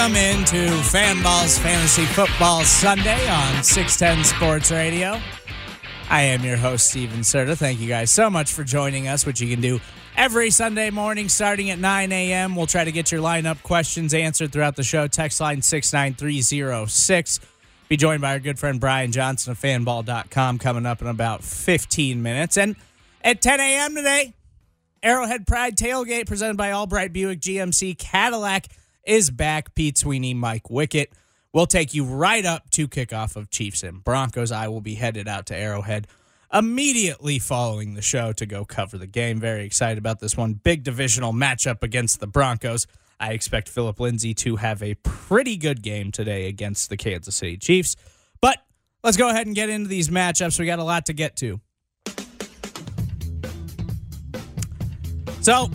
Welcome into Fanballs Fantasy Football Sunday on 610 Sports Radio. I am your host, Steven Serta. Thank you guys so much for joining us, which you can do every Sunday morning starting at 9 a.m. We'll try to get your lineup questions answered throughout the show. Text line 69306. Be joined by our good friend Brian Johnson of fanball.com coming up in about 15 minutes. And at 10 a.m. today, Arrowhead Pride Tailgate presented by Albright Buick GMC Cadillac is back. Pete Sweeney, Mike Wickett. We'll take you right up to kickoff of Chiefs and Broncos. I will be headed out to Arrowhead immediately following the show to go cover the game. Very excited about this one. Big divisional matchup against the Broncos. I expect Philip Lindsay to have a pretty good game today against the Kansas City Chiefs. But let's go ahead and get into these matchups. We got a lot to get to. So,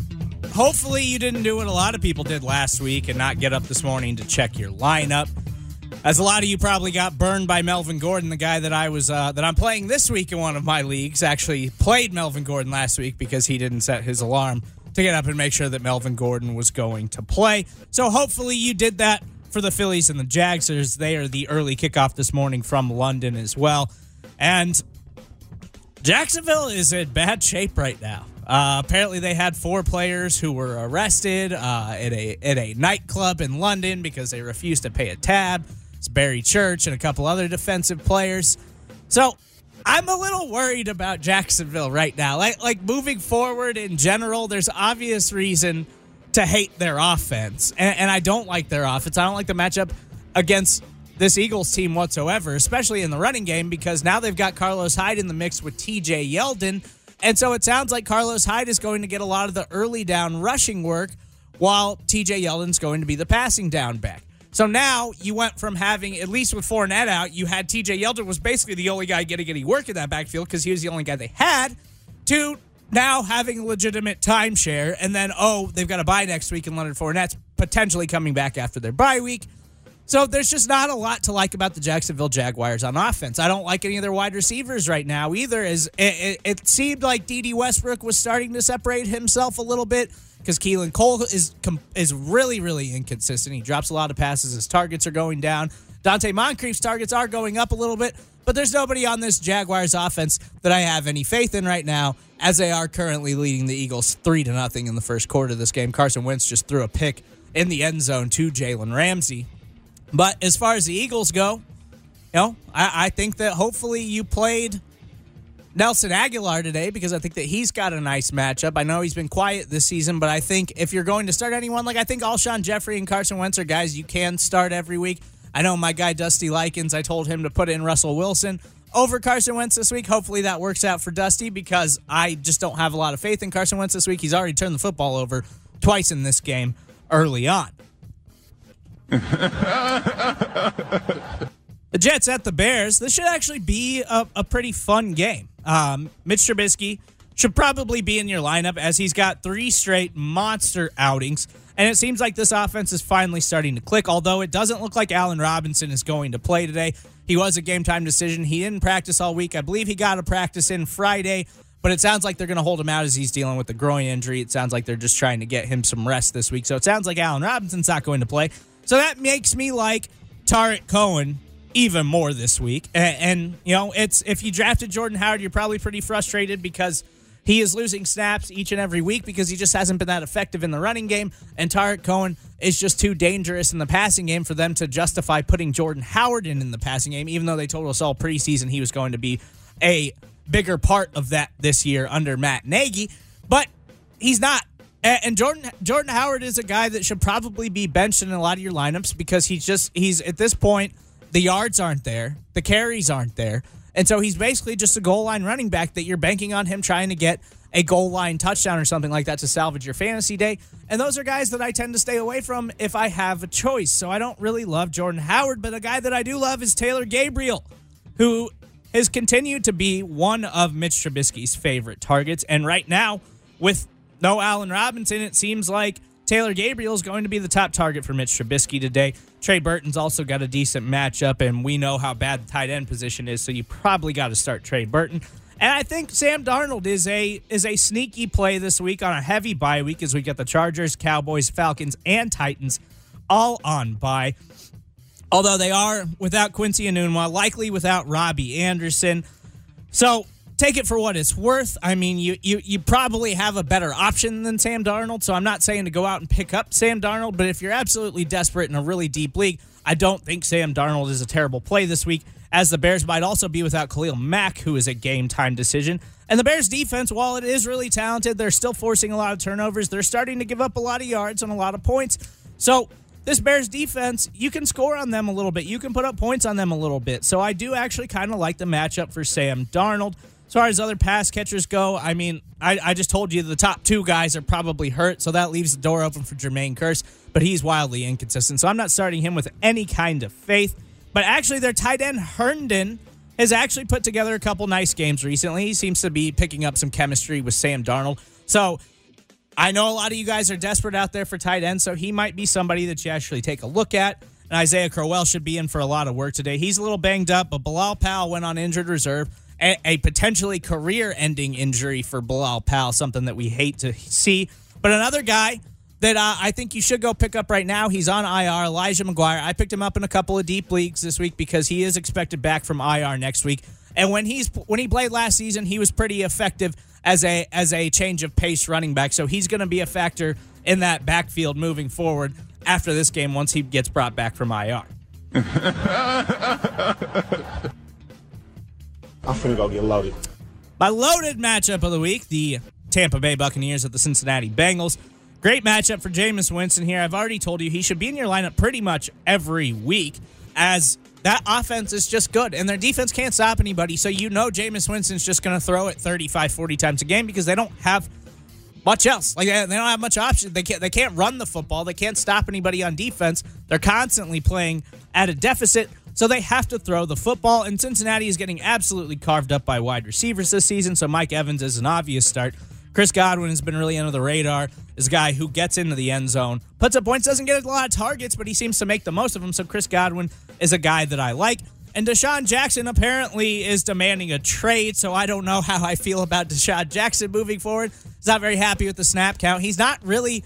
hopefully you didn't do what a lot of people did last week and not get up this morning to check your lineup. As a lot of you probably got burned by Melvin Gordon, the guy that I was uh, that I'm playing this week in one of my leagues. Actually, played Melvin Gordon last week because he didn't set his alarm to get up and make sure that Melvin Gordon was going to play. So hopefully you did that for the Phillies and the Jags. They are the early kickoff this morning from London as well, and Jacksonville is in bad shape right now. Uh, apparently, they had four players who were arrested uh, at a at a nightclub in London because they refused to pay a tab. It's Barry Church and a couple other defensive players. So I'm a little worried about Jacksonville right now. Like like moving forward in general, there's obvious reason to hate their offense, and, and I don't like their offense. I don't like the matchup against this Eagles team whatsoever, especially in the running game, because now they've got Carlos Hyde in the mix with TJ Yeldon and so it sounds like Carlos Hyde is going to get a lot of the early down rushing work while TJ Yeldon's going to be the passing down back. So now you went from having, at least with Fournette out, you had TJ Yeldon was basically the only guy getting any work in that backfield because he was the only guy they had, to now having a legitimate timeshare. And then, oh, they've got a bye next week and Leonard Fournette's potentially coming back after their bye week. So there's just not a lot to like about the Jacksonville Jaguars on offense. I don't like any of their wide receivers right now either. As it, it, it seemed like Dede Westbrook was starting to separate himself a little bit because Keelan Cole is is really really inconsistent. He drops a lot of passes. His targets are going down. Donte Moncrief's targets are going up a little bit, but there's nobody on this Jaguars offense that I have any faith in right now, as they are currently leading the Eagles three to nothing in the first quarter of this game. Carson Wentz just threw a pick in the end zone to Jalen Ramsey. But as far as the Eagles go, you know, I, I think that hopefully you played Nelson Agholor today because I think that he's got a nice matchup. I know he's been quiet this season, but I think if you're going to start anyone, like I think Alshon Jeffery and Carson Wentz are guys you can start every week. I know my guy Dusty Likens, I told him to put in Russell Wilson over Carson Wentz this week. Hopefully that works out for Dusty because I just don't have a lot of faith in Carson Wentz this week. He's already turned the football over twice in this game early on. The Jets at the Bears. This should actually be a, a pretty fun game. Um, Mitch Trubisky should probably be in your lineup as he's got three straight monster outings. And it seems like this offense is finally starting to click, although it doesn't look like Allen Robinson is going to play today. He was a game time decision. He didn't practice all week. I believe he got a practice in Friday, but it sounds like they're going to hold him out as he's dealing with the groin injury. It sounds like they're just trying to get him some rest this week. So it sounds like Allen Robinson's not going to play. So that makes me like Tarik Cohen even more this week. And, and, you know, it's if you drafted Jordan Howard, you're probably pretty frustrated because He is losing snaps each and every week because he just hasn't been that effective in the running game. And Tarik Cohen is just too dangerous in the passing game for them to justify putting Jordan Howard in in the passing game, even though they told us all preseason he was going to be a bigger part of that this year under Matt Nagy. But he's not. And Jordan Jordan Howard is a guy that should probably be benched in a lot of your lineups because he's just he's at this point the yards aren't there, the carries aren't there. And so he's basically just a goal line running back that you're banking on him trying to get a goal line touchdown or something like that to salvage your fantasy day. And those are guys that I tend to stay away from if I have a choice. So I don't really love Jordan Howard, but a guy that I do love is Taylor Gabriel, who has continued to be one of Mitch Trubisky's favorite targets. And right now, with no Allen Robinson, it seems like Taylor Gabriel is going to be the top target for Mitch Trubisky today. Trey Burton's also got a decent matchup, and we know how bad the tight end position is, so you probably got to start Trey Burton. And I think Sam Darnold is a is a sneaky play this week on a heavy bye week as we get the Chargers, Cowboys, Falcons, and Titans all on bye. Although they are without Quincy Enunwa, likely without Robbie Anderson. So take it for what it's worth. I mean, you, you you probably have a better option than Sam Darnold, so I'm not saying to go out and pick up Sam Darnold, but if you're absolutely desperate in a really deep league, I don't think Sam Darnold is a terrible play this week, as the Bears might also be without Khalil Mack, who is a game time decision. And the Bears defense, while it is really talented, they're still forcing a lot of turnovers. They're starting to give up a lot of yards and a lot of points. So this Bears defense, you can score on them a little bit. You can put up points on them a little bit. So I do actually kind of like the matchup for Sam Darnold. As far as other pass catchers go, I mean, I, I just told you the top two guys are probably hurt, so that leaves the door open for Jermaine Kearse, but he's wildly inconsistent. So I'm not starting him with any kind of faith. But actually, their tight end, Herndon, has actually put together a couple nice games recently. He seems to be picking up some chemistry with Sam Darnold. So I know a lot of you guys are desperate out there for tight end, so he might be somebody that you actually take a look at. And Isaiah Crowell should be in for a lot of work today. He's a little banged up, but Bilal Powell went on injured reserve a, a potentially career ending injury for Bilal Powell, something that we hate to see. But another guy that uh, I think you should go pick up right now, he's on IR, Elijah McGuire. I picked him up in a couple of deep leagues this week because he is expected back from IR next week. And when he's when he played last season, he was pretty effective as a as a change of pace running back. So he's going to be a factor in that backfield moving forward after this game once he gets brought back from IR. I'm finna go get loaded. My loaded matchup of the week, the Tampa Bay Buccaneers at the Cincinnati Bengals. Great matchup for Jameis Winston here. I've already told you he should be in your lineup pretty much every week as that offense is just good and their defense can't stop anybody. So you know Jameis Winston's just going to throw it 35, 40 times a game because they don't have much else. Like they don't have much option. They can't they can't run the football. They can't stop anybody on defense. They're constantly playing at a deficit. So they have to throw the football, and Cincinnati is getting absolutely carved up by wide receivers this season. So Mike Evans is an obvious start. Chris Godwin has been really under the radar. Is a guy who gets into the end zone, puts up points, doesn't get a lot of targets, but he seems to make the most of them. So Chris Godwin is a guy that I like. And DeSean Jackson apparently is demanding a trade, so I don't know how I feel about DeSean Jackson moving forward. He's not very happy with the snap count. He's not really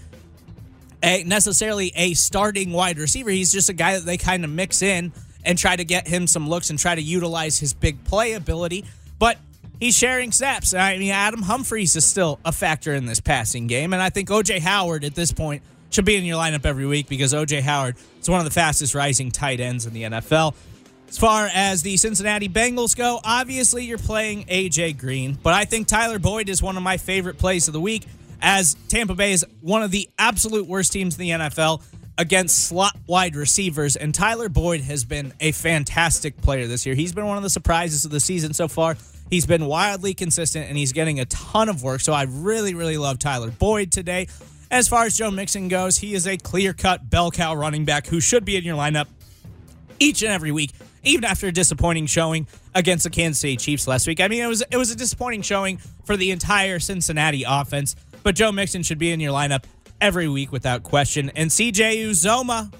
a, necessarily a starting wide receiver. He's just a guy that they kind of mix in and try to get him some looks and try to utilize his big play ability. But he's sharing snaps. I mean, Adam Humphries is still a factor in this passing game. And I think OJ Howard at this point should be in your lineup every week because OJ Howard is one of the fastest rising tight ends in the NFL. As far as the Cincinnati Bengals go, obviously you're playing AJ Green, but I think Tyler Boyd is one of my favorite plays of the week as Tampa Bay is one of the absolute worst teams in the NFL against slot wide receivers. And Tyler Boyd has been a fantastic player this year. He's been one of the surprises of the season so far. He's been wildly consistent and he's getting a ton of work. So I really, really love Tyler Boyd today. As far as Joe Mixon goes, he is a clear cut bell cow running back who should be in your lineup each and every week, even after a disappointing showing against the Kansas City Chiefs last week. I mean, it was it was a disappointing showing for the entire Cincinnati offense, but Joe Mixon should be in your lineup every week without question. And CJ Uzomah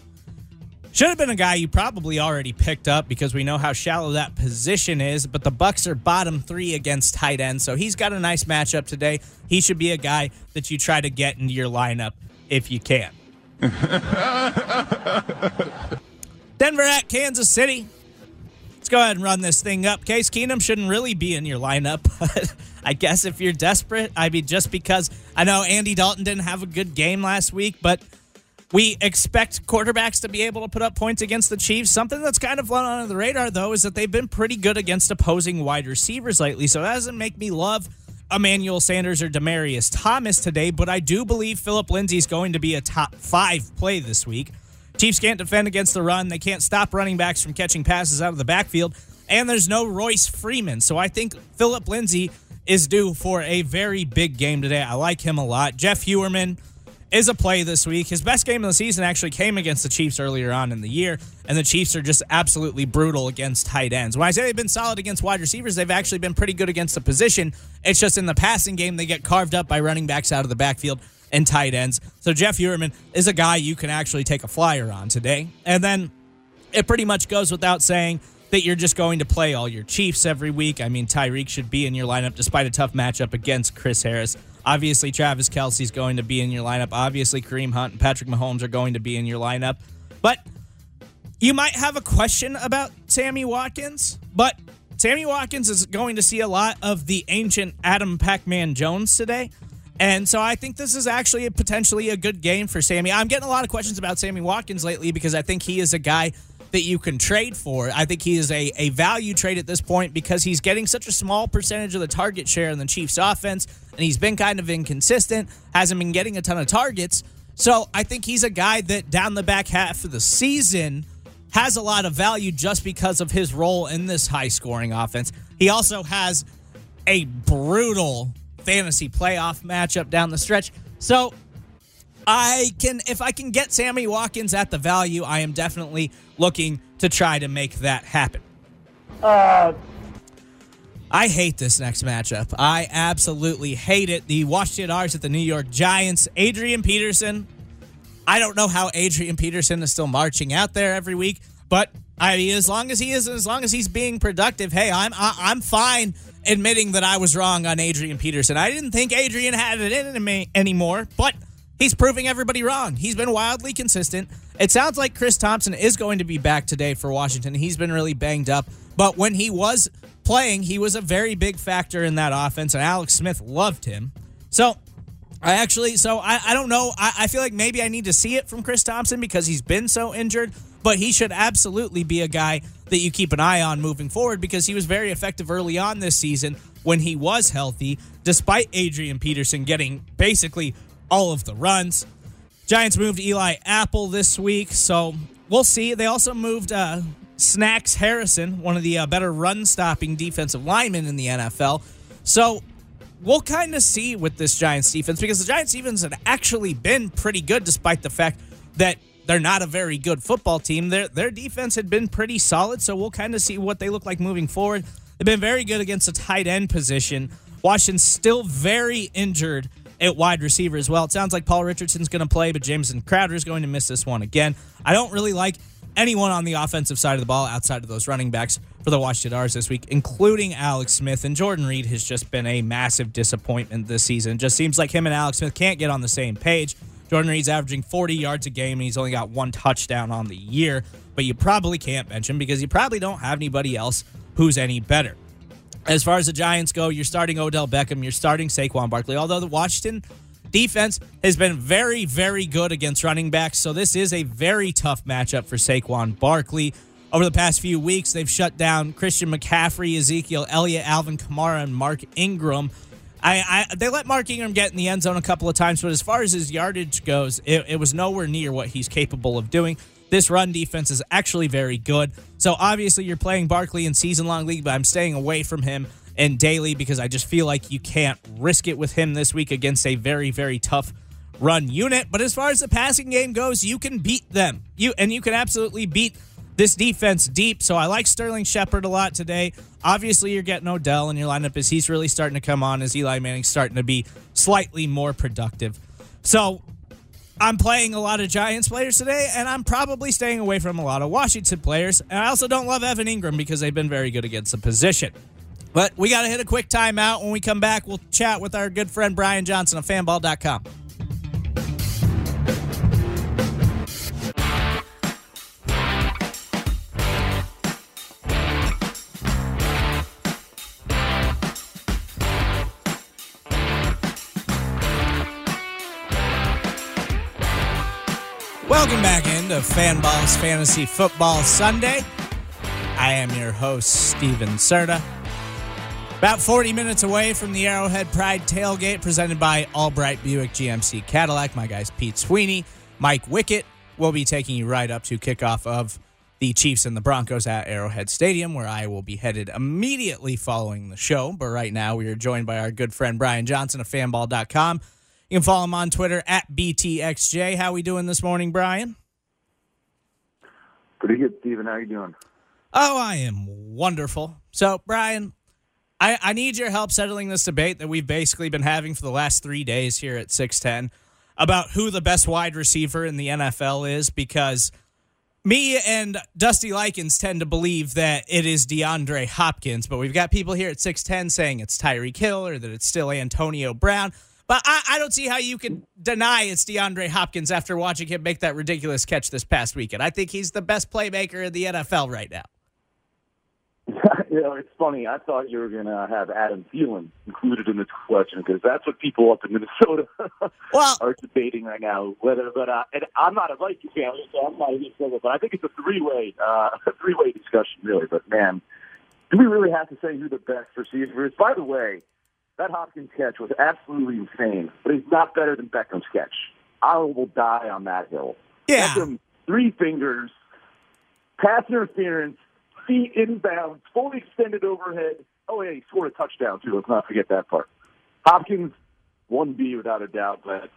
should have been a guy you probably already picked up because we know how shallow that position is. But the Bucks are bottom three against tight end, so he's got a nice matchup today. He should be a guy that you try to get into your lineup if you can. Denver at Kansas City. Go ahead and run this thing up. Case Keenum shouldn't really be in your lineup, but I guess if you're desperate, I mean, just because I know Andy Dalton didn't have a good game last week, but we expect quarterbacks to be able to put up points against the Chiefs. Something that's kind of flown under the radar, though, is that they've been pretty good against opposing wide receivers lately. So that doesn't make me love Emmanuel Sanders or Demaryius Thomas today, but I do believe Philip Lindsay is going to be a top five play this week. Chiefs can't defend against the run. They can't stop running backs from catching passes out of the backfield. And there's no Royce Freeman. So I think Philip Lindsay is due for a very big game today. I like him a lot. Jeff Heuerman is a play this week. His best game of the season actually came against the Chiefs earlier on in the year, and the Chiefs are just absolutely brutal against tight ends. When I say they've been solid against wide receivers, they've actually been pretty good against the position. It's just in the passing game, they get carved up by running backs out of the backfield and tight ends. So Jeff Heuerman is a guy you can actually take a flyer on today. And then it pretty much goes without saying that you're just going to play all your Chiefs every week. I mean, Tyreek should be in your lineup despite a tough matchup against Chris Harris. Obviously, Travis Kelce's going to be in your lineup. Obviously, Kareem Hunt and Patrick Mahomes are going to be in your lineup. But you might have a question about Sammy Watkins, but Sammy Watkins is going to see a lot of the ancient Adam Pac Man Jones today. And so I think this is actually a potentially a good game for Sammy. I'm getting a lot of questions about Sammy Watkins lately because I think he is a guy that you can trade for. I think he is a, a value trade at this point because he's getting such a small percentage of the target share in the Chiefs offense and he's been kind of inconsistent, hasn't been getting a ton of targets. So I think he's a guy that down the back half of the season has a lot of value just because of his role in this high scoring offense. He also has a brutal fantasy playoff matchup down the stretch. So I can if I can get Sammy Watkins at the value, I am definitely looking to try to make that happen. Uh I hate this next matchup. I absolutely hate it. The Washington R's at the New York Giants. Adrian Peterson. I don't know how Adrian Peterson is still marching out there every week, but I mean, as long as he is, as long as he's being productive, hey, I'm I, am i am fine admitting that I was wrong on Adrian Peterson. I didn't think Adrian had it in him anymore, but he's proving everybody wrong. He's been wildly consistent. It sounds like Chris Thompson is going to be back today for Washington. He's been really banged up, but when he was playing, he was a very big factor in that offense, and Alex Smith loved him. So I actually, so I, I don't know. I, I feel like maybe I need to see it from Chris Thompson because he's been so injured, but he should absolutely be a guy that you keep an eye on moving forward because he was very effective early on this season when he was healthy, despite Adrian Peterson getting basically all of the runs. Giants moved Eli Apple this week, so we'll see. They also moved uh, Snacks Harrison, one of the uh, better run stopping defensive linemen in the NFL. So we'll kind of see with this Giants defense because the Giants defense had actually been pretty good despite the fact that they're not a very good football team. Their their defense had been pretty solid, so we'll kind of see what they look like moving forward. They've been very good against the tight end position. Washington's still very injured at wide receiver as well. It sounds like Paul Richardson's going to play, but Jamison Crowder is going to miss this one again. I don't really like anyone on the offensive side of the ball outside of those running backs for the Washington R's this week, including Alex Smith. And Jordan Reed has just been a massive disappointment this season. Just seems like him and Alex Smith can't get on the same page. Jordan Reed's averaging 40 yards a game, and he's only got one touchdown on the year. But you probably can't bench him because you probably don't have anybody else who's any better. As far as the Giants go, you're starting Odell Beckham, you're starting Saquon Barkley. Although the Washington defense has been very, very good against running backs, so this is a very tough matchup for Saquon Barkley. Over the past few weeks, they've shut down Christian McCaffrey, Ezekiel Elliott, Alvin Kamara, and Mark Ingram. I, I, they let Mark Ingram get in the end zone a couple of times, but as far as his yardage goes, it, it was nowhere near what he's capable of doing. This run defense is actually very good. So obviously you're playing Barkley in season long league, but I'm staying away from him in daily because I just feel like you can't risk it with him this week against a very, very tough run unit. But as far as the passing game goes, you can beat them. You and you can absolutely beat this defense deep. So I like Sterling Shepard a lot today. Obviously, you're getting Odell in your lineup as he's really starting to come on as Eli Manning's starting to be slightly more productive. So I'm playing a lot of Giants players today, and I'm probably staying away from a lot of Washington players. And I also don't love Evan Engram because they've been very good against the position. But we got to hit a quick timeout. When we come back, we'll chat with our good friend Brian Johnson of fanball.com. Welcome back into Fanballs Fantasy Football Sunday. I am your host, Steven Serta. About 40 minutes away from the Arrowhead Pride tailgate presented by Albright Buick GMC Cadillac. My guys Pete Sweeney, Mike Wickett will be taking you right up to kickoff of the Chiefs and the Broncos at Arrowhead Stadium, where I will be headed immediately following the show. But right now, we are joined by our good friend Brian Johnson of fanball.com. You can follow him on Twitter at BTXJ. How we doing this morning, Brian? Pretty good, Steven. How you doing? Oh, I am wonderful. So, Brian, I, I need your help settling this debate that we've basically been having for the last three days here at 610 about who the best wide receiver in the NFL is because me and Dusty Likens tend to believe that it is DeAndre Hopkins, but we've got people here at 610 saying it's Tyreek Hill or that it's still Antonio Brown. But I, I, don't see how you can deny it's DeAndre Hopkins after watching him make that ridiculous catch this past weekend. I think he's the best playmaker in the NFL right now. you know, it's funny. I thought you were going to have Adam Thielen included in this question because that's what people up in Minnesota well, are debating right now. Whether, but uh, and I'm not a Vikings fan, so I'm not even sure. But I think it's a three-way, uh, a three-way discussion, really. But man, do we really have to say who the best receiver is? By the way, that Hopkins catch was absolutely insane, but he's not better than Beckham's catch. I will die on that hill. Yeah. Beckham, three fingers, pass interference, feet inbounds, fully extended overhead. Oh, yeah, he scored a touchdown, too. Let's not forget that part. Hopkins, 1B without a doubt, but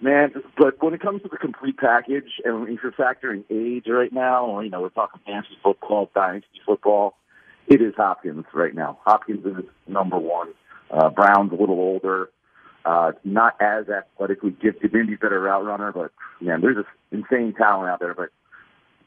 man, but when it comes to the complete package, and if you're factoring age right now, or, you know, we're talking fantasy football, dynasty football, it is Hopkins right now. Hopkins is number one. Uh, Brown's a little older, uh, not as athletically gifted, maybe better route runner, but man, there's just insane talent out there. But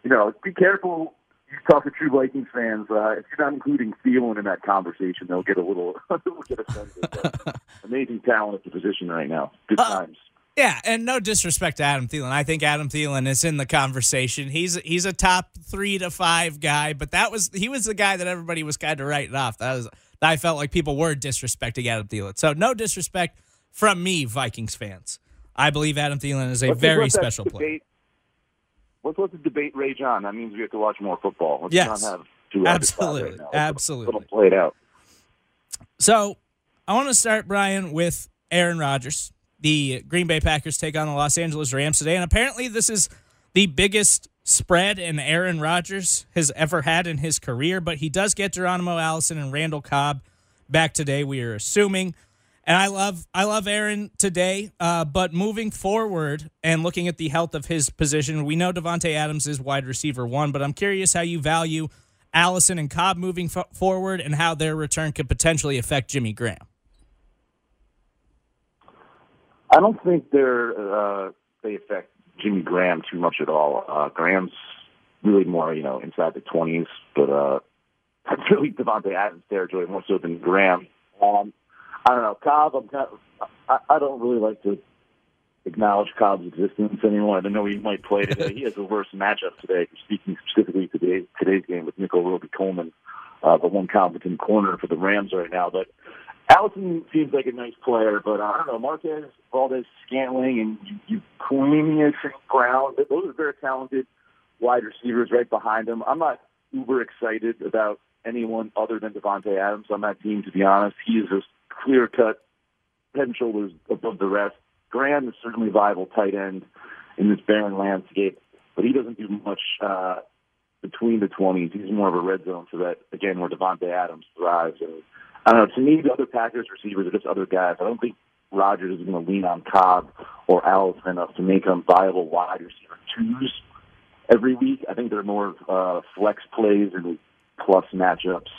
you know, be careful. You talk to true Vikings fans. Uh, if you're not including Thielen in that conversation, they'll get a little, they'll get offended. amazing talent at the position right now. Good uh, times. Yeah, and no disrespect to Adam Thielen. I think Adam Thielen is in the conversation. He's he's a top three to five guy, but that was he was the guy that everybody was kind of writing off. That was I felt like people were disrespecting Adam Thielen. So no disrespect from me, Vikings fans. I believe Adam Thielen is a let's very special player. Let's let the debate rage on. That means we have to watch more football. Let's yes. not have two Absolutely. Right Absolutely. Let's play it out. So I want to start, Brian, with Aaron Rodgers. The Green Bay Packers take on the Los Angeles Rams today, and apparently this is the biggest spread and Aaron Rodgers has ever had in his career, but he does get Geronimo Allison and Randall Cobb back today. We are assuming, and I love I love Aaron today. Uh, but moving forward and looking at the health of his position, we know Davante Adams is wide receiver one, but I'm curious how you value Allison and Cobb moving forward and how their return could potentially affect Jimmy Graham. I don't think they're uh, they affect Jimmy Graham too much at all. Uh, Graham's really more, you know, inside the 20s, but uh, that's really Davante Adams territory more so than Graham. Um, I don't know. Cobb, I'm kind of, I, I don't really like to acknowledge Cobb's existence anymore. I don't know he might play today. he has the worst matchup today, speaking specifically today, today's game with Nickell Robey-Coleman, uh, the one competent corner for the Rams right now. But Allison seems like a nice player, but uh, I don't know. Marquez, Valdes, Scantling, and you, Queenie, Brown, those are very talented wide receivers right behind him. I'm not uber excited about anyone other than Davante Adams on that team, to be honest. He is a clear cut, head and shoulders above the rest. Graham is certainly a viable tight end in this barren landscape, but he doesn't do much uh, between the 20s. He's more of a red zone for that, again, where Davante Adams thrives. And I don't know. To me, the other Packers receivers are just other guys. I don't think Rodgers is going to lean on Cobb or Allison enough to make them viable wide receiver twos every week. I think they're more uh, flex plays and plus matchups,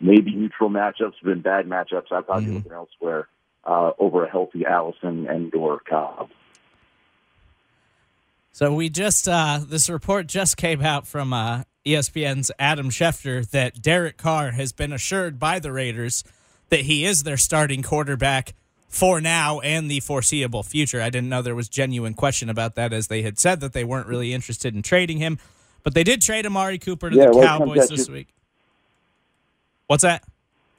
maybe neutral matchups, but in bad matchups, I'd probably mm-hmm. be looking elsewhere uh, over a healthy Allison and or Cobb. So we just uh, this report just came out from uh, ESPN's Adam Schefter that Derek Carr has been assured by the Raiders that he is their starting quarterback for now and the foreseeable future. I didn't know there was genuine question about that as they had said that they weren't really interested in trading him, but they did trade Amari Cooper to yeah, the Cowboys this you. week. What's that?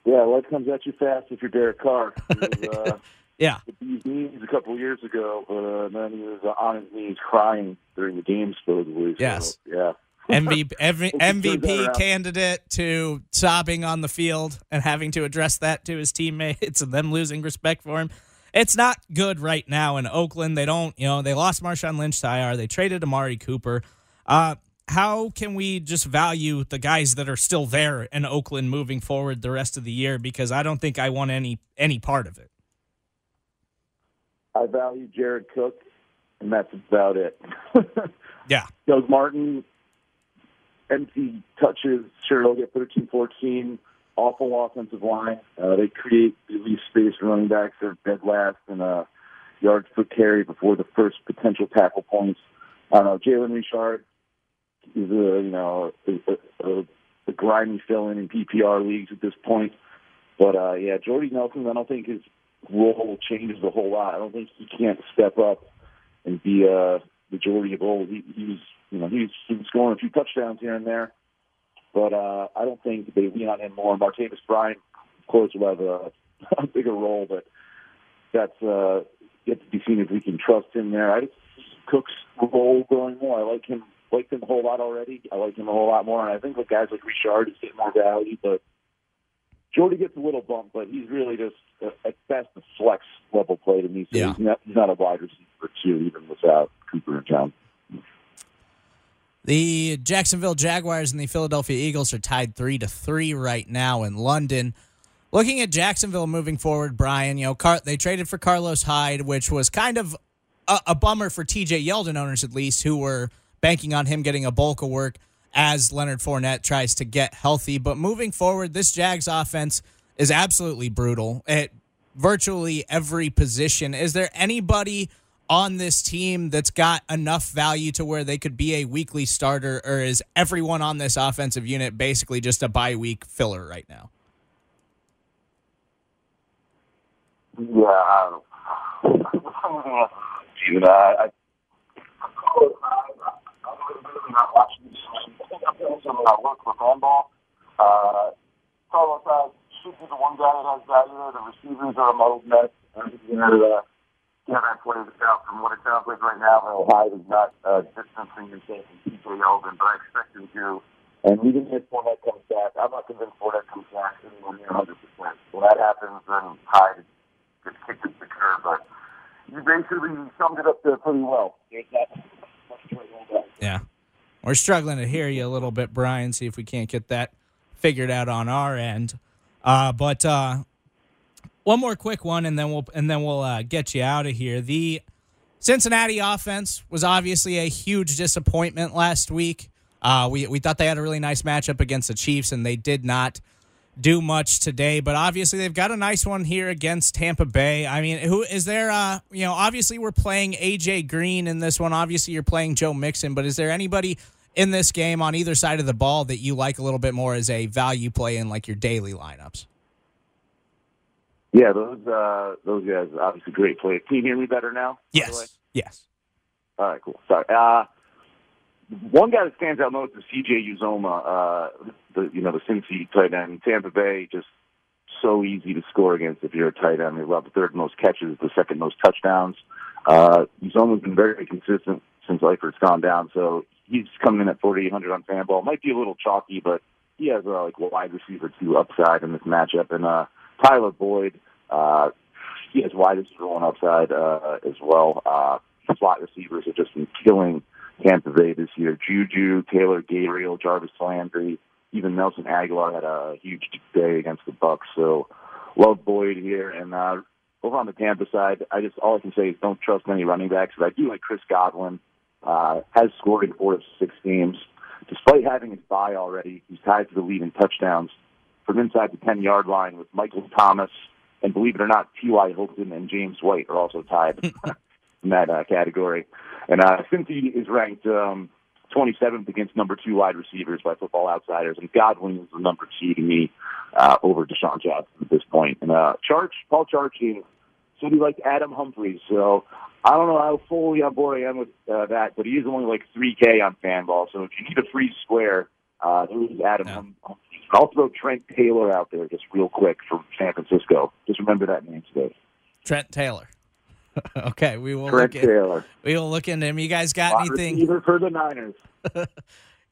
Yeah, life comes at you fast if you're Derek Carr. Was, uh, Yeah. these knees a couple of years ago, but uh, then he was on his knees crying during the game, supposedly. So, Yes. Yeah. MVP, every, Hope he turns that MVP candidate to sobbing on the field and having to address that to his teammates and them losing respect for him. It's not good right now in Oakland. They don't, you know, they lost Marshawn Lynch to IR. They traded Amari Cooper. Uh, how can we just value the guys that are still there in Oakland moving forward the rest of the year? Because I don't think I want any any part of it. I value Jared Cook, and that's about it. Yeah. Doug Martin, empty touches. Sure, they'll get 13, 14. Awful offensive line. Uh, they create at least space for running backs. They're dead last in uh, yards per carry before the first potential tackle points. Know. Jalen Richard is a you know a, a, a grimy fill-in in PPR leagues at this point. But uh, yeah, Jordy Nelson, I don't think his role changes a whole lot. I don't think he can't step up and be uh, the Jordy of old. He, he was, you know, he was, he scoring a few touchdowns here and there, but uh, I don't think they lean on him more. Martavis Bryant, of course, will have a, a bigger role, but that's uh, yet to be seen if we can trust him there. I just Cook's role growing more. I like him, liked him a whole lot already. I like him a whole lot more, and I think with guys like Richard is getting more value, but. Jordy gets a little bump, but he's really just uh, at best a flex level play to me. So Yeah. he's, not, he's not a wide receiver too, even without Cooper in town. The Jacksonville Jaguars and the Philadelphia Eagles are tied three to three right now in London. Looking at Jacksonville moving forward, Brian, you know, Car- they traded for Carlos Hyde, which was kind of a, a bummer for TJ Yeldon owners, at least, who were banking on him getting a bulk of work as Leonard Fournette tries to get healthy. But moving forward, this Jags offense is absolutely brutal at virtually every position. Is there anybody on this team that's got enough value to where they could be a weekly starter, or is everyone on this offensive unit basically just a bye week filler right now? Yeah, I don't know. Even I, I, I'm not watching this. I'm doing some uh, work for Fanball. Uh, Carlos Hyde should be the one guy that has value there. The receivers are a muddled mess. I you know, uh, haven't played it out from what it sounds like right now. Hyde is not uh, distancing himself from TJ Yeldon, but I expect him to. And even if Fournette comes back, I'm not convinced Fournette comes back anywhere near 100%. When that happens, then Hyde gets kicked at the curb. But you basically summed it up there pretty well. To. Yeah. We're struggling to hear you a little bit, Brian. See if we can't get that figured out on our end. Uh, but uh, one more quick one, and then we'll and then we'll uh, get you out of here. The Cincinnati offense was obviously a huge disappointment last week. Uh, we we thought they had a really nice matchup against the Chiefs, and they did not do much today. But obviously, they've got a nice one here against Tampa Bay. I mean, who is there? Uh, you know, obviously we're playing AJ Green in this one. Obviously, you're playing Joe Mixon. But is there anybody in this game on either side of the ball that you like a little bit more as a value play in like your daily lineups? Yeah, those uh, those guys obviously great play. Can you hear me better now? by the way? Yes. Yes. All right, cool. Sorry. Uh, one guy that stands out most is CJ Uzomah, uh, the you know the Cincy tight end. Tampa Bay just so easy to score against if you're a tight end. They love the third most catches, the second most touchdowns. Uh, Uzomah's been very consistent since Eifert's gone down, so he's coming in at 4,800 on Fanball. Might be a little chalky, but he has uh, like wide receiver two upside in this matchup. And uh, Tyler Boyd, uh, he has wide receiver one upside uh, as well. Uh, slot receivers have just been killing Tampa Bay this year. Juju, Taylor Gabriel, Jarvis Landry, even Nelson Agholor had a huge day against the Bucks. So love Boyd here. And uh, over on the Tampa side, I just all I can say is don't trust any running backs. But I do like Chris Godwin. Uh, has scored in four of six games. Despite having his bye already, he's tied for the lead in touchdowns from inside the 10 yard line with Michael Thomas. And believe it or not, T.Y. Hilton and James White are also tied in that uh, category. And uh, Cincy is ranked um, 27th against number two wide receivers by Football Outsiders, and Godwin is the number two to me uh, over DeSean Jackson at this point. And uh, Charge, Paul Charchi said he liked Adam Humphries, so I don't know how fully on board I am with uh, that, but he is only like 3K on Fanball, so if you need a free square, uh, is Adam Yeah. I'll throw Trent Taylor out there just real quick from San Francisco. Just remember that name today. Trent Taylor. okay, we will Trent look in, Taylor. we will look into him. You guys got anything? for the Niners.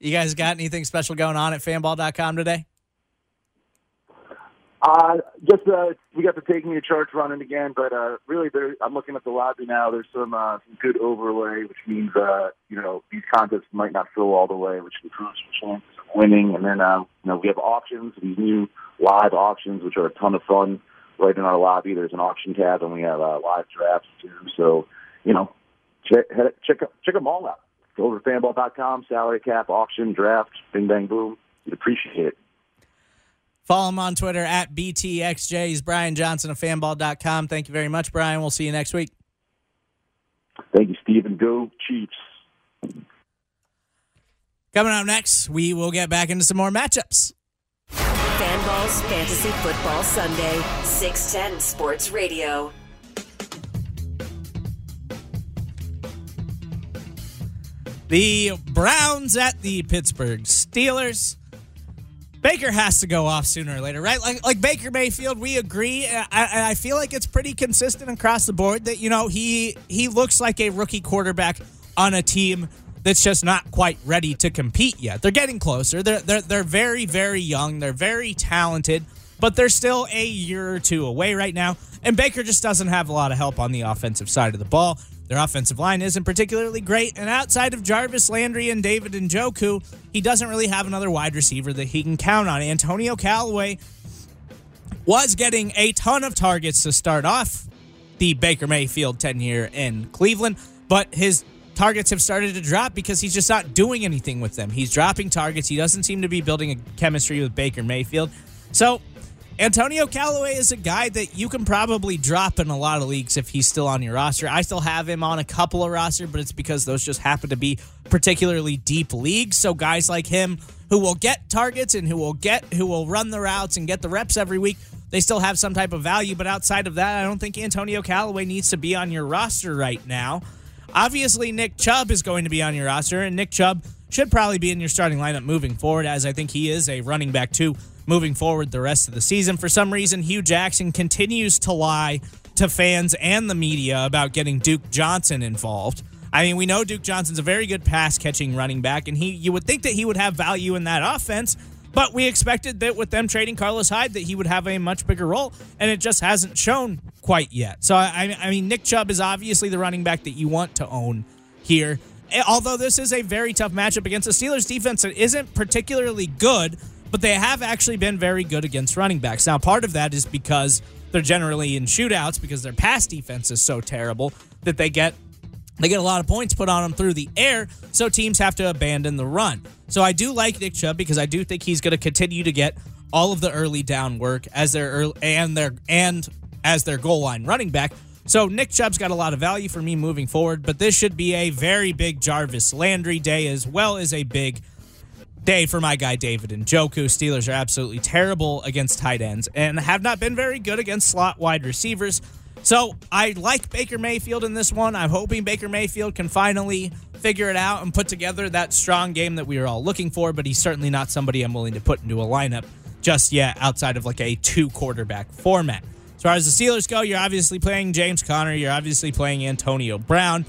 You guys got anything special going on at fanball.com today? Uh, just uh, we got the taking your charge running again, but uh, really, there, I'm looking at the lobby now. There's some uh, some good overlay, which means uh, you know these contests might not fill all the way, which improves your chances winning. And then uh, you know we have auctions, these new live auctions, which are a ton of fun. Right in our lobby, there's an auction tab, and we have uh, live drafts too. So you know, check head, check check them all out. Go over to fanball.com, salary cap, auction, draft, bing bang boom. We'd appreciate it. Follow him on Twitter at BTXJ. He's Brian Johnson of fanball.com. Thank you very much, Brian. We'll see you next week. Thank you, Stephen. Go Chiefs. Coming up next, we will get back into some more matchups. Fanballs Fantasy Football Sunday, 610 Sports Radio. The Browns at the Pittsburgh Steelers. Baker has to go off sooner or later, right? Like like Baker Mayfield, we agree. Uh, I, I feel like it's pretty consistent across the board that you know he he looks like a rookie quarterback on a team that's just not quite ready to compete yet. They're getting closer. They're they're they're very very young. They're very talented, but they're still a year or two away right now. And Baker just doesn't have a lot of help on the offensive side of the ball. Their offensive line isn't particularly great, and outside of Jarvis Landry and David Njoku, he doesn't really have another wide receiver that he can count on. Antonio Callaway was getting a ton of targets to start off the Baker Mayfield tenure in Cleveland, but his targets have started to drop because he's just not doing anything with them. He's dropping targets. He doesn't seem to be building a chemistry with Baker Mayfield. So Antonio Callaway is a guy that you can probably drop in a lot of leagues if he's still on your roster. I still have him on a couple of roster, but it's because those just happen to be particularly deep leagues. So guys like him who will get targets and who will get who will run the routes and get the reps every week, they still have some type of value. But outside of that, I don't think Antonio Callaway needs to be on your roster right now. Obviously, Nick Chubb is going to be on your roster, and Nick Chubb should probably be in your starting lineup moving forward, as I think he is a running back too moving forward the rest of the season. For some reason, Hue Jackson continues to lie to fans and the media about getting Duke Johnson involved. I mean, we know Duke Johnson's a very good pass catching running back, and he you would think that he would have value in that offense, but we expected that with them trading Carlos Hyde that he would have a much bigger role, and it just hasn't shown quite yet. So I, I mean, Nick Chubb is obviously the running back that you want to own here. Eh, although this is a very tough matchup against the Steelers defense that isn't particularly good, but they have actually been very good against running backs. Now, part of that is because they're generally in shootouts because their pass defense is so terrible that they get they get a lot of points put on them through the air, so teams have to abandon the run. So I do like Nick Chubb because I do think he's going to continue to get all of the early down work as their early, and their and as their goal line running back. So Nick Chubb's got a lot of value for me moving forward, but this should be a very big Jarvis Landry day as well as a big day for my guy David Njoku. Steelers are absolutely terrible against tight ends and have not been very good against slot wide receivers. So I like Baker Mayfield in this one. I'm hoping Baker Mayfield can finally figure it out and put together that strong game that we are all looking for, but he's certainly not somebody I'm willing to put into a lineup just yet outside of like a two quarterback format. As far as the Steelers go, you're obviously playing James Conner. You're obviously playing Antonio Brown.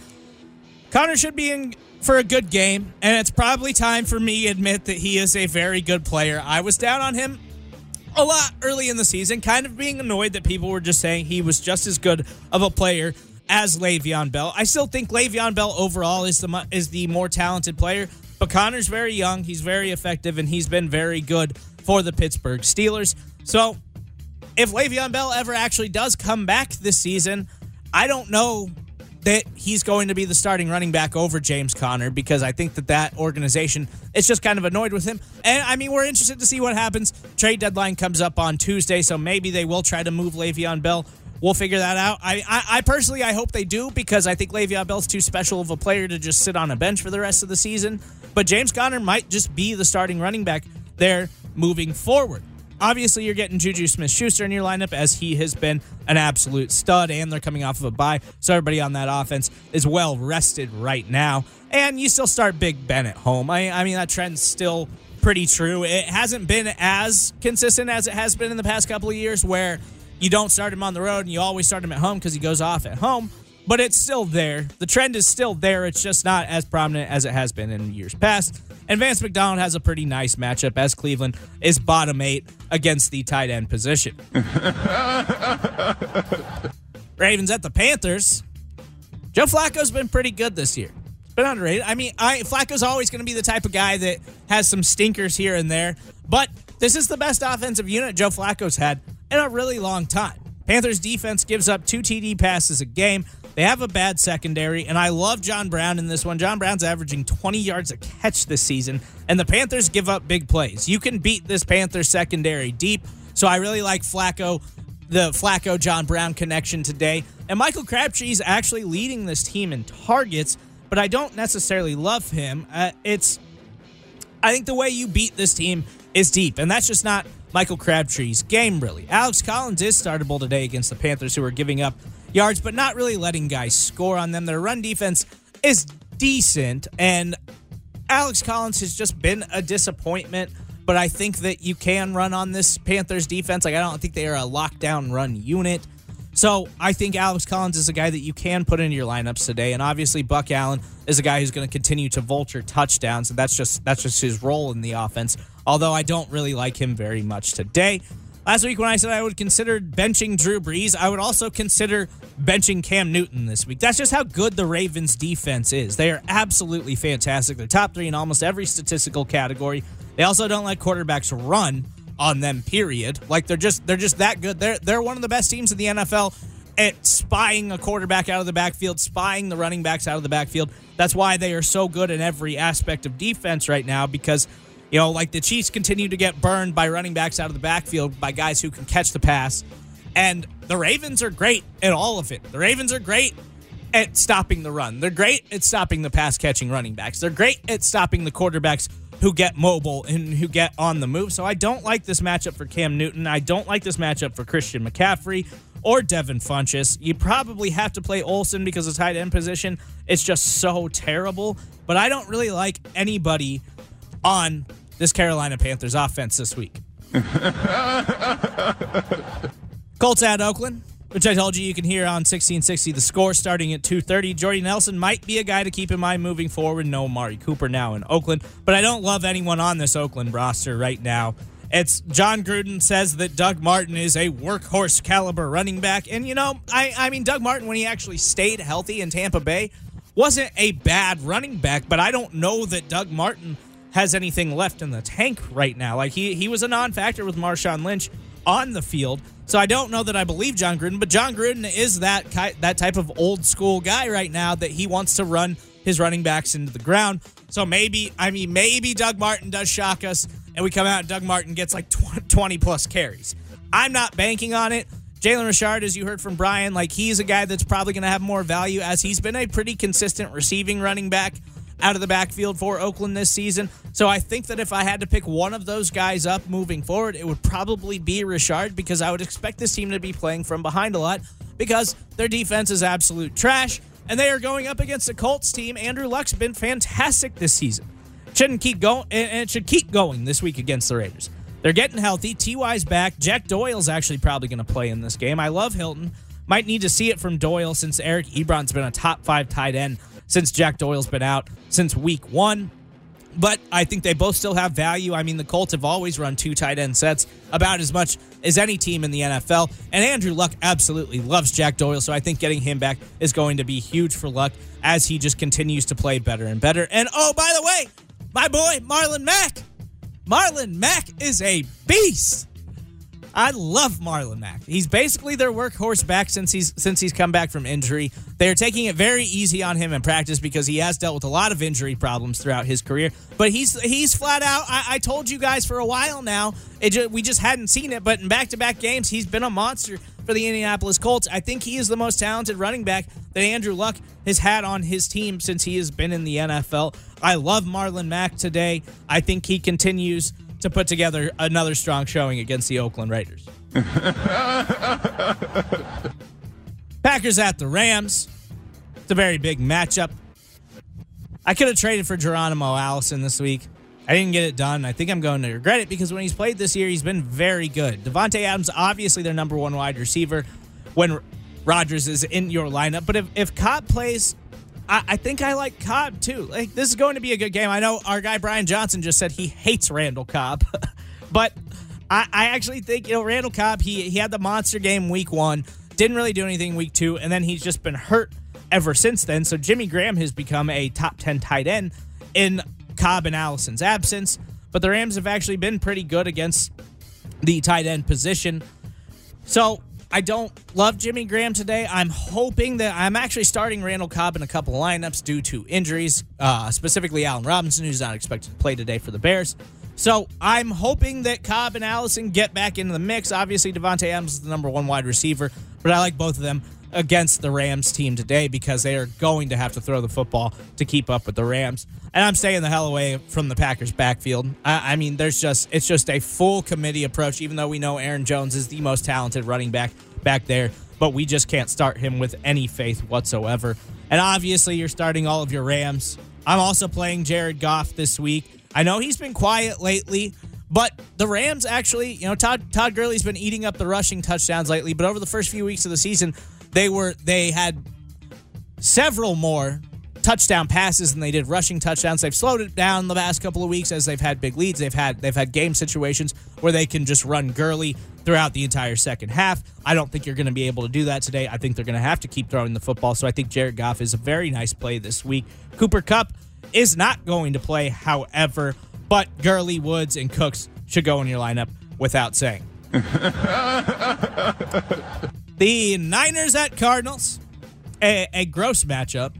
Conner should be in for a good game, and it's probably time for me to admit that he is a very good player. I was down on him a lot early in the season, kind of being annoyed that people were just saying he was just as good of a player as Le'Veon Bell. I still think Le'Veon Bell overall is the is the more talented player, but Conner's very young, he's very effective, and he's been very good for the Pittsburgh Steelers. So, if Le'Veon Bell ever actually does come back this season, I don't know that he's going to be the starting running back over James Conner because I think that that organization is just kind of annoyed with him. And I mean, we're interested to see what happens. Trade deadline comes up on Tuesday, so maybe they will try to move Le'Veon Bell. We'll figure that out. I, I, I personally, I hope they do because I think Le'Veon Bell's too special of a player to just sit on a bench for the rest of the season. But James Conner might just be the starting running back there moving forward. Obviously, you're getting Juju Smith Schuster in your lineup as he has been an absolute stud, and they're coming off of a bye. So everybody on that offense is well rested right now. And you still start Big Ben at home. I, I mean, that trend's still pretty true. It hasn't been as consistent as it has been in the past couple of years where you don't start him on the road and you always start him at home because he goes off at home. But it's still there. The trend is still there. It's just not as prominent as it has been in years past. And Vance McDonald has a pretty nice matchup as Cleveland is bottom eight against the tight end position. Ravens at the Panthers. Joe Flacco's been pretty good this year. It's been underrated. I mean, I, Flacco's always going to be the type of guy that has some stinkers here and there, but this is the best offensive unit Joe Flacco's had in a really long time. Panthers defense gives up two TD passes a game. They have a bad secondary, and I love John Brown in this one. John Brown's averaging 20 yards a catch this season, and the Panthers give up big plays. You can beat this Panthers secondary deep, so I really like Flacco, the Flacco John Brown connection today. And Michael Crabtree is actually leading this team in targets, but I don't necessarily love him. Uh, it's, I think the way you beat this team is deep, and that's just not Michael Crabtree's game, really. Alex Collins is startable today against the Panthers, who are giving up yards, but not really letting guys score on them. Their run defense is decent, and Alex Collins has just been a disappointment. But I think that you can run on this Panthers defense. Like I don't think they are a lockdown run unit. So I think Alex Collins is a guy that you can put into your lineups today, and obviously Buck Allen is a guy who's going to continue to vulture touchdowns, and that's just that's just his role in the offense. Although I don't really like him very much today. Last week, when I said I would consider benching Drew Brees, I would also consider benching Cam Newton this week. That's just how good the Ravens defense is. They are absolutely fantastic. They're top three in almost every statistical category. They also don't let quarterbacks run on them, period. Like they're just they're just that good. They're they're one of the best teams in the NFL at spying a quarterback out of the backfield, spying the running backs out of the backfield. That's why they are so good in every aspect of defense right now because you know, like the Chiefs continue to get burned by running backs out of the backfield by guys who can catch the pass. And the Ravens are great at all of it. The Ravens are great at stopping the run. They're great at stopping the pass catching running backs. They're great at stopping the quarterbacks who get mobile and who get on the move. So I don't like this matchup for Cam Newton. I don't like this matchup for Christian McCaffrey or Devin Funchess. You probably have to play Olsen because the tight end position it's just so terrible. But I don't really like anybody on this Carolina Panthers offense this week. Colts at Oakland, which I told you you can hear on 1660 the score starting at 2.30. Jordy Nelson might be a guy to keep in mind moving forward. No Amari Cooper now in Oakland, but I don't love anyone on this Oakland roster right now. It's Jon Gruden says that Doug Martin is a workhorse caliber running back. And, you know, I, I mean, Doug Martin, when he actually stayed healthy in Tampa Bay, wasn't a bad running back, but I don't know that Doug Martin has anything left in the tank right now. Like, he, he was a non factor with Marshawn Lynch on the field. So I don't know that I believe Jon Gruden, but Jon Gruden is that that type of old school guy right now that he wants to run his running backs into the ground. So maybe, I mean, maybe Doug Martin does shock us and we come out and Doug Martin gets like 20 plus carries. I'm not banking on it. Jalen Richard, as you heard from Brian, like he's a guy that's probably going to have more value as he's been a pretty consistent receiving running back out of the backfield for Oakland this season. So I think that if I had to pick one of those guys up moving forward, it would probably be Richard because I would expect this team to be playing from behind a lot because their defense is absolute trash and they are going up against a Colts team. Andrew Luck's been fantastic this season. Shouldn't keep going and it should keep going this week against the Raiders. They're getting healthy. Ty's back. Jack Doyle's actually probably going to play in this game. I love Hilton. Might need to see it from Doyle since Eric Ebron's been a top five tight end since Jack Doyle's been out since week one. But I think they both still have value. I mean, the Colts have always run two tight end sets about as much as any team in the NFL. And Andrew Luck absolutely loves Jack Doyle. So I think getting him back is going to be huge for Luck as he just continues to play better and better. And oh, by the way, my boy, Marlon Mack. Marlon Mack is a beast. I love Marlon Mack. He's basically their workhorse back since he's since he's come back from injury. They're taking it very easy on him in practice because he has dealt with a lot of injury problems throughout his career. But he's he's flat out. I, I told you guys for a while now. Just, we just hadn't seen it. But in back to back games, he's been a monster for the Indianapolis Colts. I think he is the most talented running back that Andrew Luck has had on his team since he has been in the NFL. I love Marlon Mack today. I think he continues to put together another strong showing against the Oakland Raiders. Packers at the Rams. It's a very big matchup. I could have traded for Geronimo Allison this week. I didn't get it done. I think I'm going to regret it because when he's played this year, he's been very good. Davante Adams, obviously their number one wide receiver when Rodgers is in your lineup. But if, if Cobb plays, I, I think I like Cobb too. Like this is going to be a good game. I know our guy Brian Johnson just said he hates Randall Cobb, but I, I actually think you know Randall Cobb. He he had the monster game week one, didn't really do anything week two, and then he's just been hurt ever since then. So Jimmy Graham has become a top ten tight end in Cobb and Allison's absence. But the Rams have actually been pretty good against the tight end position. So I don't love Jimmy Graham today. I'm hoping that I'm actually starting Randall Cobb in a couple of lineups due to injuries, uh, specifically Allen Robinson, who's not expected to play today for the Bears. So I'm hoping that Cobb and Allison get back into the mix. Obviously, Davante Adams is the number one wide receiver, but I like both of them against the Rams team today because they are going to have to throw the football to keep up with the Rams. And I'm staying the hell away from the Packers backfield. I, I, mean, there's just it's just a full committee approach. Even though we know Aaron Jones is the most talented running back back there, but we just can't start him with any faith whatsoever. And obviously, you're starting all of your Rams. I'm also playing Jared Goff this week. I know he's been quiet lately. But the Rams actually, you know, Todd Todd Gurley's been eating up the rushing touchdowns lately. But over the first few weeks of the season, they were they had several more touchdown passes than they did rushing touchdowns. They've slowed it down the past couple of weeks as they've had big leads. They've had they've had game situations where they can just run Gurley throughout the entire second half. I don't think you're going to be able to do that today. I think they're going to have to keep throwing the football. So I think Jared Goff is a very nice play this week. Cooper Kupp is not going to play, however, but Gurley, Woods, and Cooks should go in your lineup without saying. The Niners at Cardinals, a, a gross matchup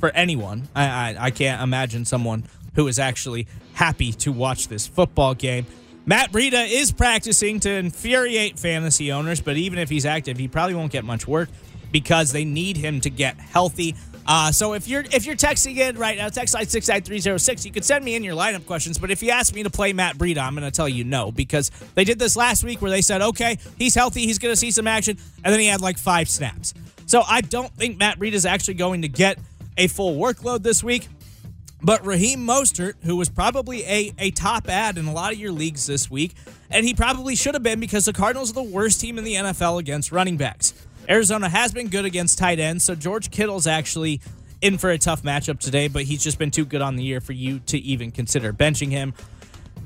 for anyone. I, I, I can't imagine someone who is actually happy to watch this football game. Matt Breida is practicing to infuriate fantasy owners, but even if he's active, he probably won't get much work because they need him to get healthy. Uh, so if you're if you're texting in right now, text line six nine three zero six. You can send me in your lineup questions. But if you ask me to play Matt Breida, I'm going to tell you no because they did this last week where they said, okay, he's healthy, he's going to see some action, and then he had like five snaps. So I don't think Matt Breida is actually going to get a full workload this week. But Raheem Mostert, who was probably a, a top ad in a lot of your leagues this week, and he probably should have been because the Cardinals are the worst team in the NFL against running backs. Arizona has been good against tight ends, so George Kittle's actually in for a tough matchup today, but he's just been too good on the year for you to even consider benching him.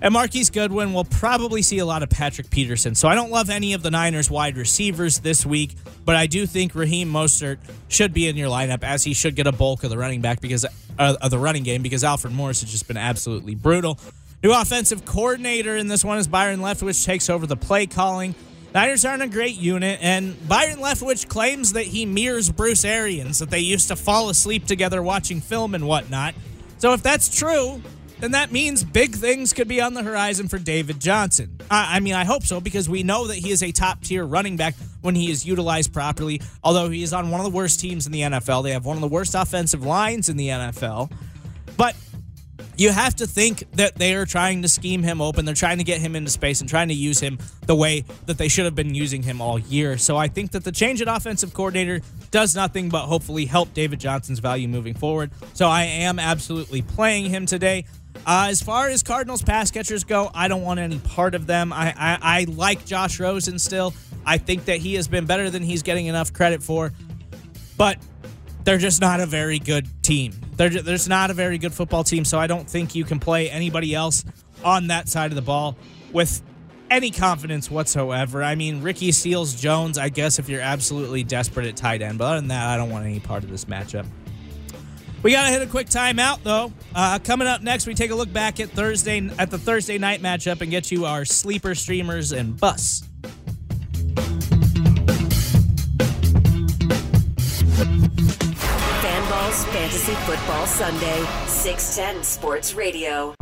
And Marquise Goodwin will probably see a lot of Patrick Peterson. So I don't love any of the Niners wide receivers this week, but I do think Raheem Mostert should be in your lineup as he should get a bulk of the running back because uh, of the running game because Alfred Morris has just been absolutely brutal. New offensive coordinator in this one is Byron Leftwich takes over the play calling. Niners aren't a great unit, and Byron Leftwich claims that he mirrors Bruce Arians, that they used to fall asleep together watching film and whatnot. So if that's true, then that means big things could be on the horizon for David Johnson. I, I mean, I hope so because we know that he is a top tier running back when he is utilized properly. Although he is on one of the worst teams in the NFL, they have one of the worst offensive lines in the NFL. But you have to think that they are trying to scheme him open. They're trying to get him into space and trying to use him the way that they should have been using him all year. So I think that the change in offensive coordinator does nothing but hopefully help David Johnson's value moving forward. So I am absolutely playing him today. Uh, as far as Cardinals pass catchers go, I don't want any part of them. I, I, I like Josh Rosen still. I think that he has been better than he's getting enough credit for. But they're just not a very good team. They're just not a very good football team, so I don't think you can play anybody else on that side of the ball with any confidence whatsoever. I mean, Ricky Seals Jones, I guess, if you're absolutely desperate at tight end, but other than that, I don't want any part of this matchup. We got to hit a quick timeout, though. Uh, coming up next, we take a look back at Thursday at the Thursday night matchup and get you our sleeper streamers and bus. Fanball's Fantasy Football Sunday, 610 Sports Radio.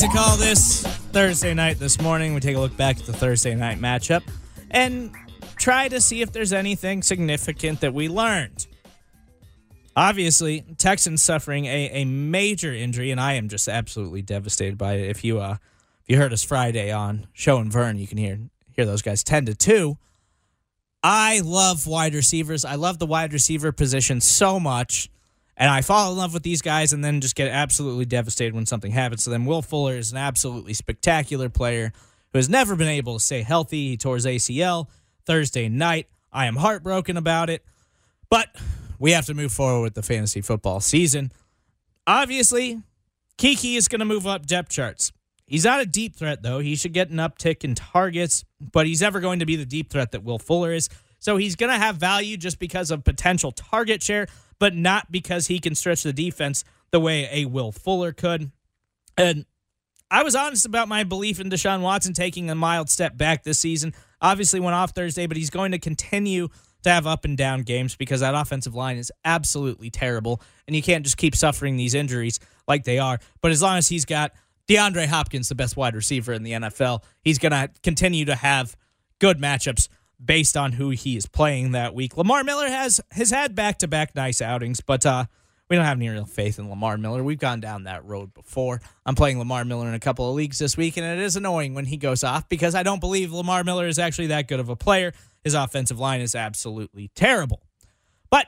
To call this Thursday night this morning. We take a look back at the Thursday night matchup and try to see if there's anything significant that we learned. Obviously, Texans suffering a, a major injury, and I am just absolutely devastated by it. If you uh if you heard us Friday on Show and Vern, you can hear hear those guys ten to two. I love wide receivers. I love the wide receiver position so much. And I fall in love with these guys and then just get absolutely devastated when something happens to them. Will Fuller is an absolutely spectacular player who has never been able to stay healthy. He tore his ACL Thursday night. I am heartbroken about it. But we have to move forward with the fantasy football season. Obviously, Keke is going to move up depth charts. He's not a deep threat, though. He should get an uptick in targets, but he's never going to be the deep threat that Will Fuller is. So he's going to have value just because of potential target share, but not because he can stretch the defense the way a Will Fuller could. And I was honest about my belief in Deshaun Watson taking a mild step back this season. Obviously, went off Thursday, but he's going to continue to have up and down games because that offensive line is absolutely terrible. And you can't just keep suffering these injuries like they are. But as long as he's got DeAndre Hopkins, the best wide receiver in the NFL, he's going to continue to have good matchups based on who he is playing that week. Lamar Miller has has had back to back nice outings, but uh, we don't have any real faith in Lamar Miller. We've gone down that road before. I'm playing Lamar Miller in a couple of leagues this week, and it is annoying when he goes off because I don't believe Lamar Miller is actually that good of a player. His offensive line is absolutely terrible. But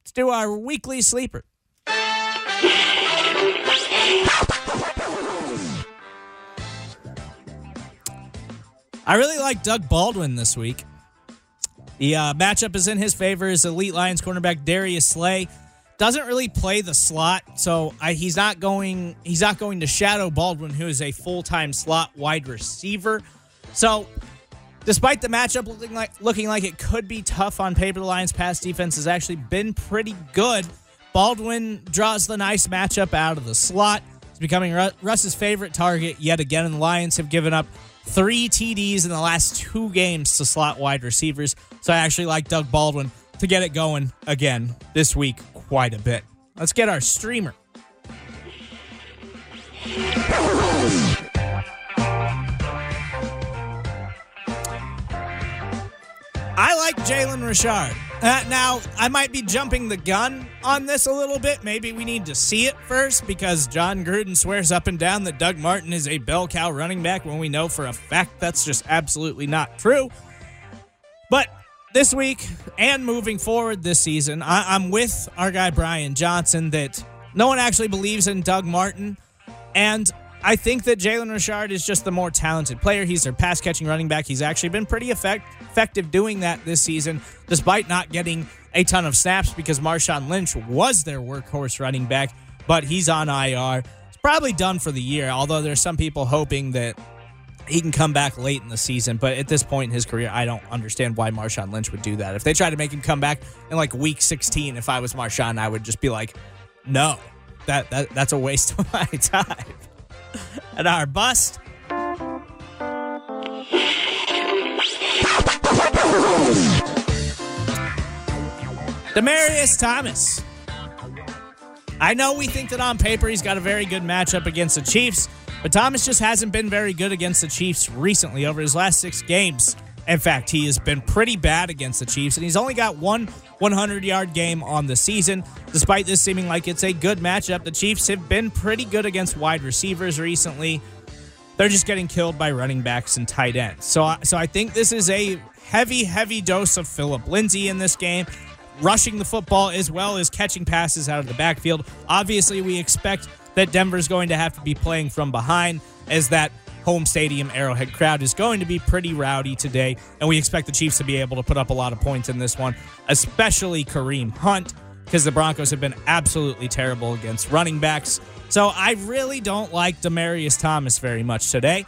let's do our weekly sleeper. I really like Doug Baldwin this week. The uh, matchup is in his favor. His elite Lions cornerback Darius Slay doesn't really play the slot, so I, he's not going. He's not going to shadow Baldwin, who is a full time slot wide receiver. So, despite the matchup looking like looking like it could be tough on paper, the Lions' pass defense has actually been pretty good. Baldwin draws the nice matchup out of the slot. He's becoming Russ's favorite target yet again, and the Lions have given up three TDs in the last two games to slot wide receivers. So I actually like Doug Baldwin to get it going again this week quite a bit. Let's get our streamer. I like Jalen Richard. Uh, now, I might be jumping the gun on this a little bit. Maybe we need to see it first because Jon Gruden swears up and down that Doug Martin is a bell cow running back when we know for a fact that's just absolutely not true. But this week and moving forward this season, I- I'm with our guy Brian Johnson that no one actually believes in Doug Martin. And I think that Jalen Richard is just the more talented player. He's their pass catching running back. He's actually been pretty effect- effective doing that this season, despite not getting a ton of snaps because Marshawn Lynch was their workhorse running back, but he's on IR. It's probably done for the year, although there's some people hoping that he can come back late in the season. But at this point in his career, I don't understand why Marshawn Lynch would do that. If they tried to make him come back in like week 16, if I was Marshawn, I would just be like, no, that, that that's a waste of my time. and our bust. Demaryius Thomas. I know we think that on paper he's got a very good matchup against the Chiefs, but Thomas just hasn't been very good against the Chiefs recently over his last six games. In fact, he has been pretty bad against the Chiefs, and he's only got one 100 yard game on the season. Despite this seeming like it's a good matchup, the Chiefs have been pretty good against wide receivers recently. They're just getting killed by running backs and tight ends. So, so I think this is a heavy, heavy dose of Phillip Lindsay in this game, rushing the football as well as catching passes out of the backfield. Obviously, we expect that Denver's going to have to be playing from behind as that home stadium Arrowhead crowd is going to be pretty rowdy today, and we expect the Chiefs to be able to put up a lot of points in this one, especially Kareem Hunt, because the Broncos have been absolutely terrible against running backs. So I really don't like Demaryius Thomas very much today.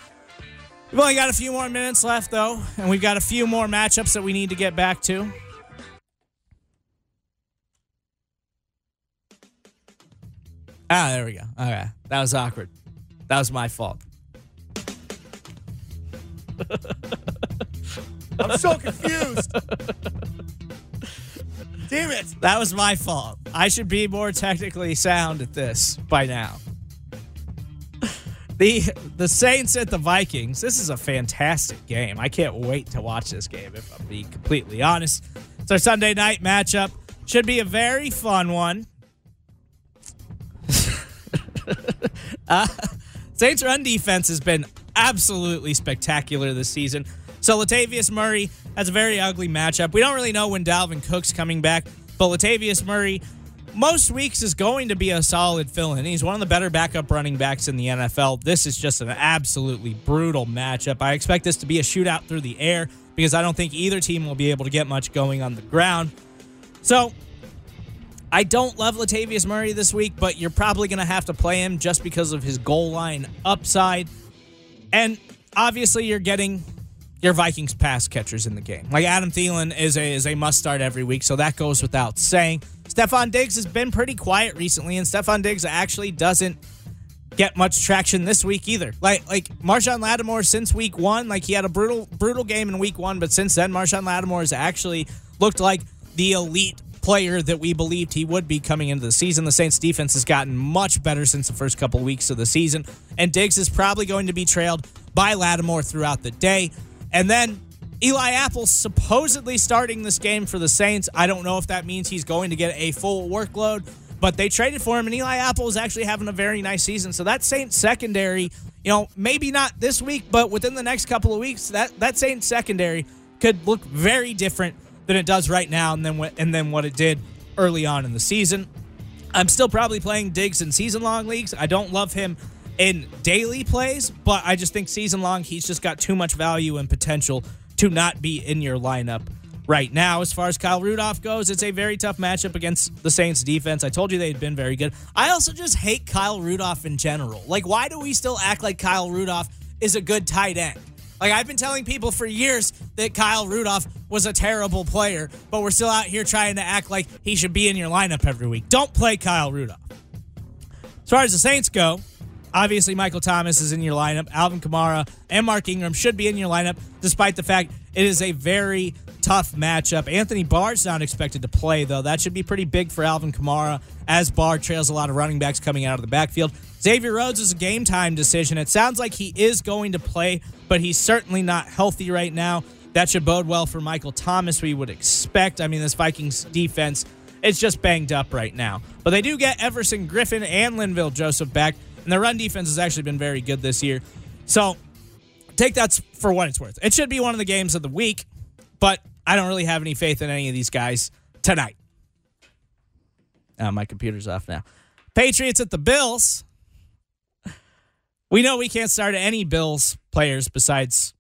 We've only got a few more minutes left, though, and we've got a few more matchups that we need to get back to. Ah, there we go. Okay. That was awkward. That was my fault. I'm so confused. Damn it. That was my fault. I should be more technically sound at this by now. The the Saints at the Vikings. This is a fantastic game. I can't wait to watch this game if I'm being completely honest. It's our Sunday night matchup. Should be a very fun one. uh, Saints run defense has been absolutely spectacular this season. So Latavius Murray has a very ugly matchup. We don't really know when Dalvin Cook's coming back, but Latavius Murray most weeks is going to be a solid fill-in. He's one of the better backup running backs in the NFL. This is just an absolutely brutal matchup. I expect this to be a shootout through the air because I don't think either team will be able to get much going on the ground. So I don't love Latavius Murray this week, but you're probably going to have to play him just because of his goal line upside. And obviously, you're getting your Vikings pass catchers in the game. Like Adam Thielen is a is a must start every week, so that goes without saying. Stefon Diggs has been pretty quiet recently, and Stefon Diggs actually doesn't get much traction this week either. Like like Marshon Lattimore since week one, like he had a brutal brutal game in week one, but since then Marshon Lattimore has actually looked like the elite player that we believed he would be coming into the season. The Saints defense has gotten much better since the first couple weeks of the season, and Diggs is probably going to be trailed by Lattimore throughout the day. And then Eli Apple supposedly starting this game for the Saints. I don't know if that means he's going to get a full workload, but they traded for him, and Eli Apple is actually having a very nice season. So that Saints secondary, you know, maybe not this week, but within the next couple of weeks, that that Saints secondary could look very different than it does right now, and then what and then what it did early on in the season. I'm still probably playing Diggs in season long leagues. I don't love him in daily plays, but I just think season long he's just got too much value and potential to not be in your lineup right now. As far as Kyle Rudolph goes, it's a very tough matchup against the Saints defense. I told you they'd been very good. I also just hate Kyle Rudolph in general. Like, why do we still act like Kyle Rudolph is a good tight end? Like, I've been telling people for years that Kyle Rudolph was a terrible player, but we're still out here trying to act like he should be in your lineup every week. Don't play Kyle Rudolph. As far as the Saints go, Obviously, Michael Thomas is in your lineup. Alvin Kamara and Mark Ingram should be in your lineup, despite the fact it is a very tough matchup. Anthony Barr's not expected to play, though. That should be pretty big for Alvin Kamara, as Barr trails a lot of running backs coming out of the backfield. Xavier Rhodes is a game time decision. It sounds like he is going to play, but he's certainly not healthy right now. That should bode well for Michael Thomas, we would expect. I mean, this Vikings defense is just banged up right now. But they do get Everson Griffen and Linval Joseph back. And their run defense has actually been very good this year. So take that for what it's worth. It should be one of the games of the week, but I don't really have any faith in any of these guys tonight. Oh, my computer's off now. Patriots at the Bills. We know we can't start any Bills players besides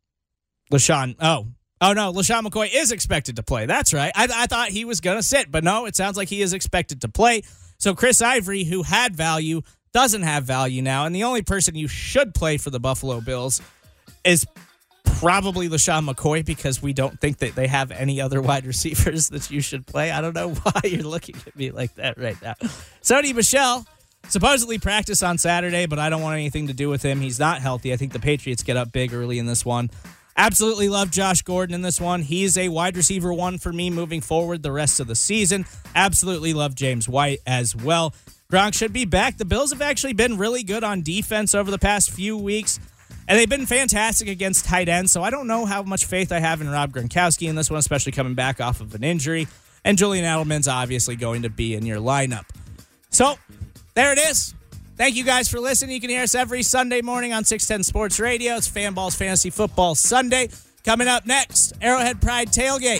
LeSean. Oh, oh no, LeSean McCoy is expected to play. That's right. I, I thought he was going to sit, but no, it sounds like he is expected to play. So Chris Ivory, who had value, doesn't have value now. And the only person you should play for the Buffalo Bills is probably LeSean McCoy because we don't think that they have any other wide receivers that you should play. I don't know why you're looking at me like that right now. Sony Michel supposedly practice on Saturday, but I don't want anything to do with him. He's not healthy. I think the Patriots get up big early in this one. Absolutely love Josh Gordon in this one. He's a wide receiver one for me moving forward the rest of the season. Absolutely love James White as well. Gronk should be back. The Bills have actually been really good on defense over the past few weeks, and they've been fantastic against tight ends. So I don't know how much faith I have in Rob Gronkowski in this one, especially coming back off of an injury. And Julian Edelman's obviously going to be in your lineup. So there it is. Thank you guys for listening. You can hear us every Sunday morning on 610 Sports Radio. It's Fanball's Fantasy Football Sunday. Coming up next, Arrowhead Pride Tailgate.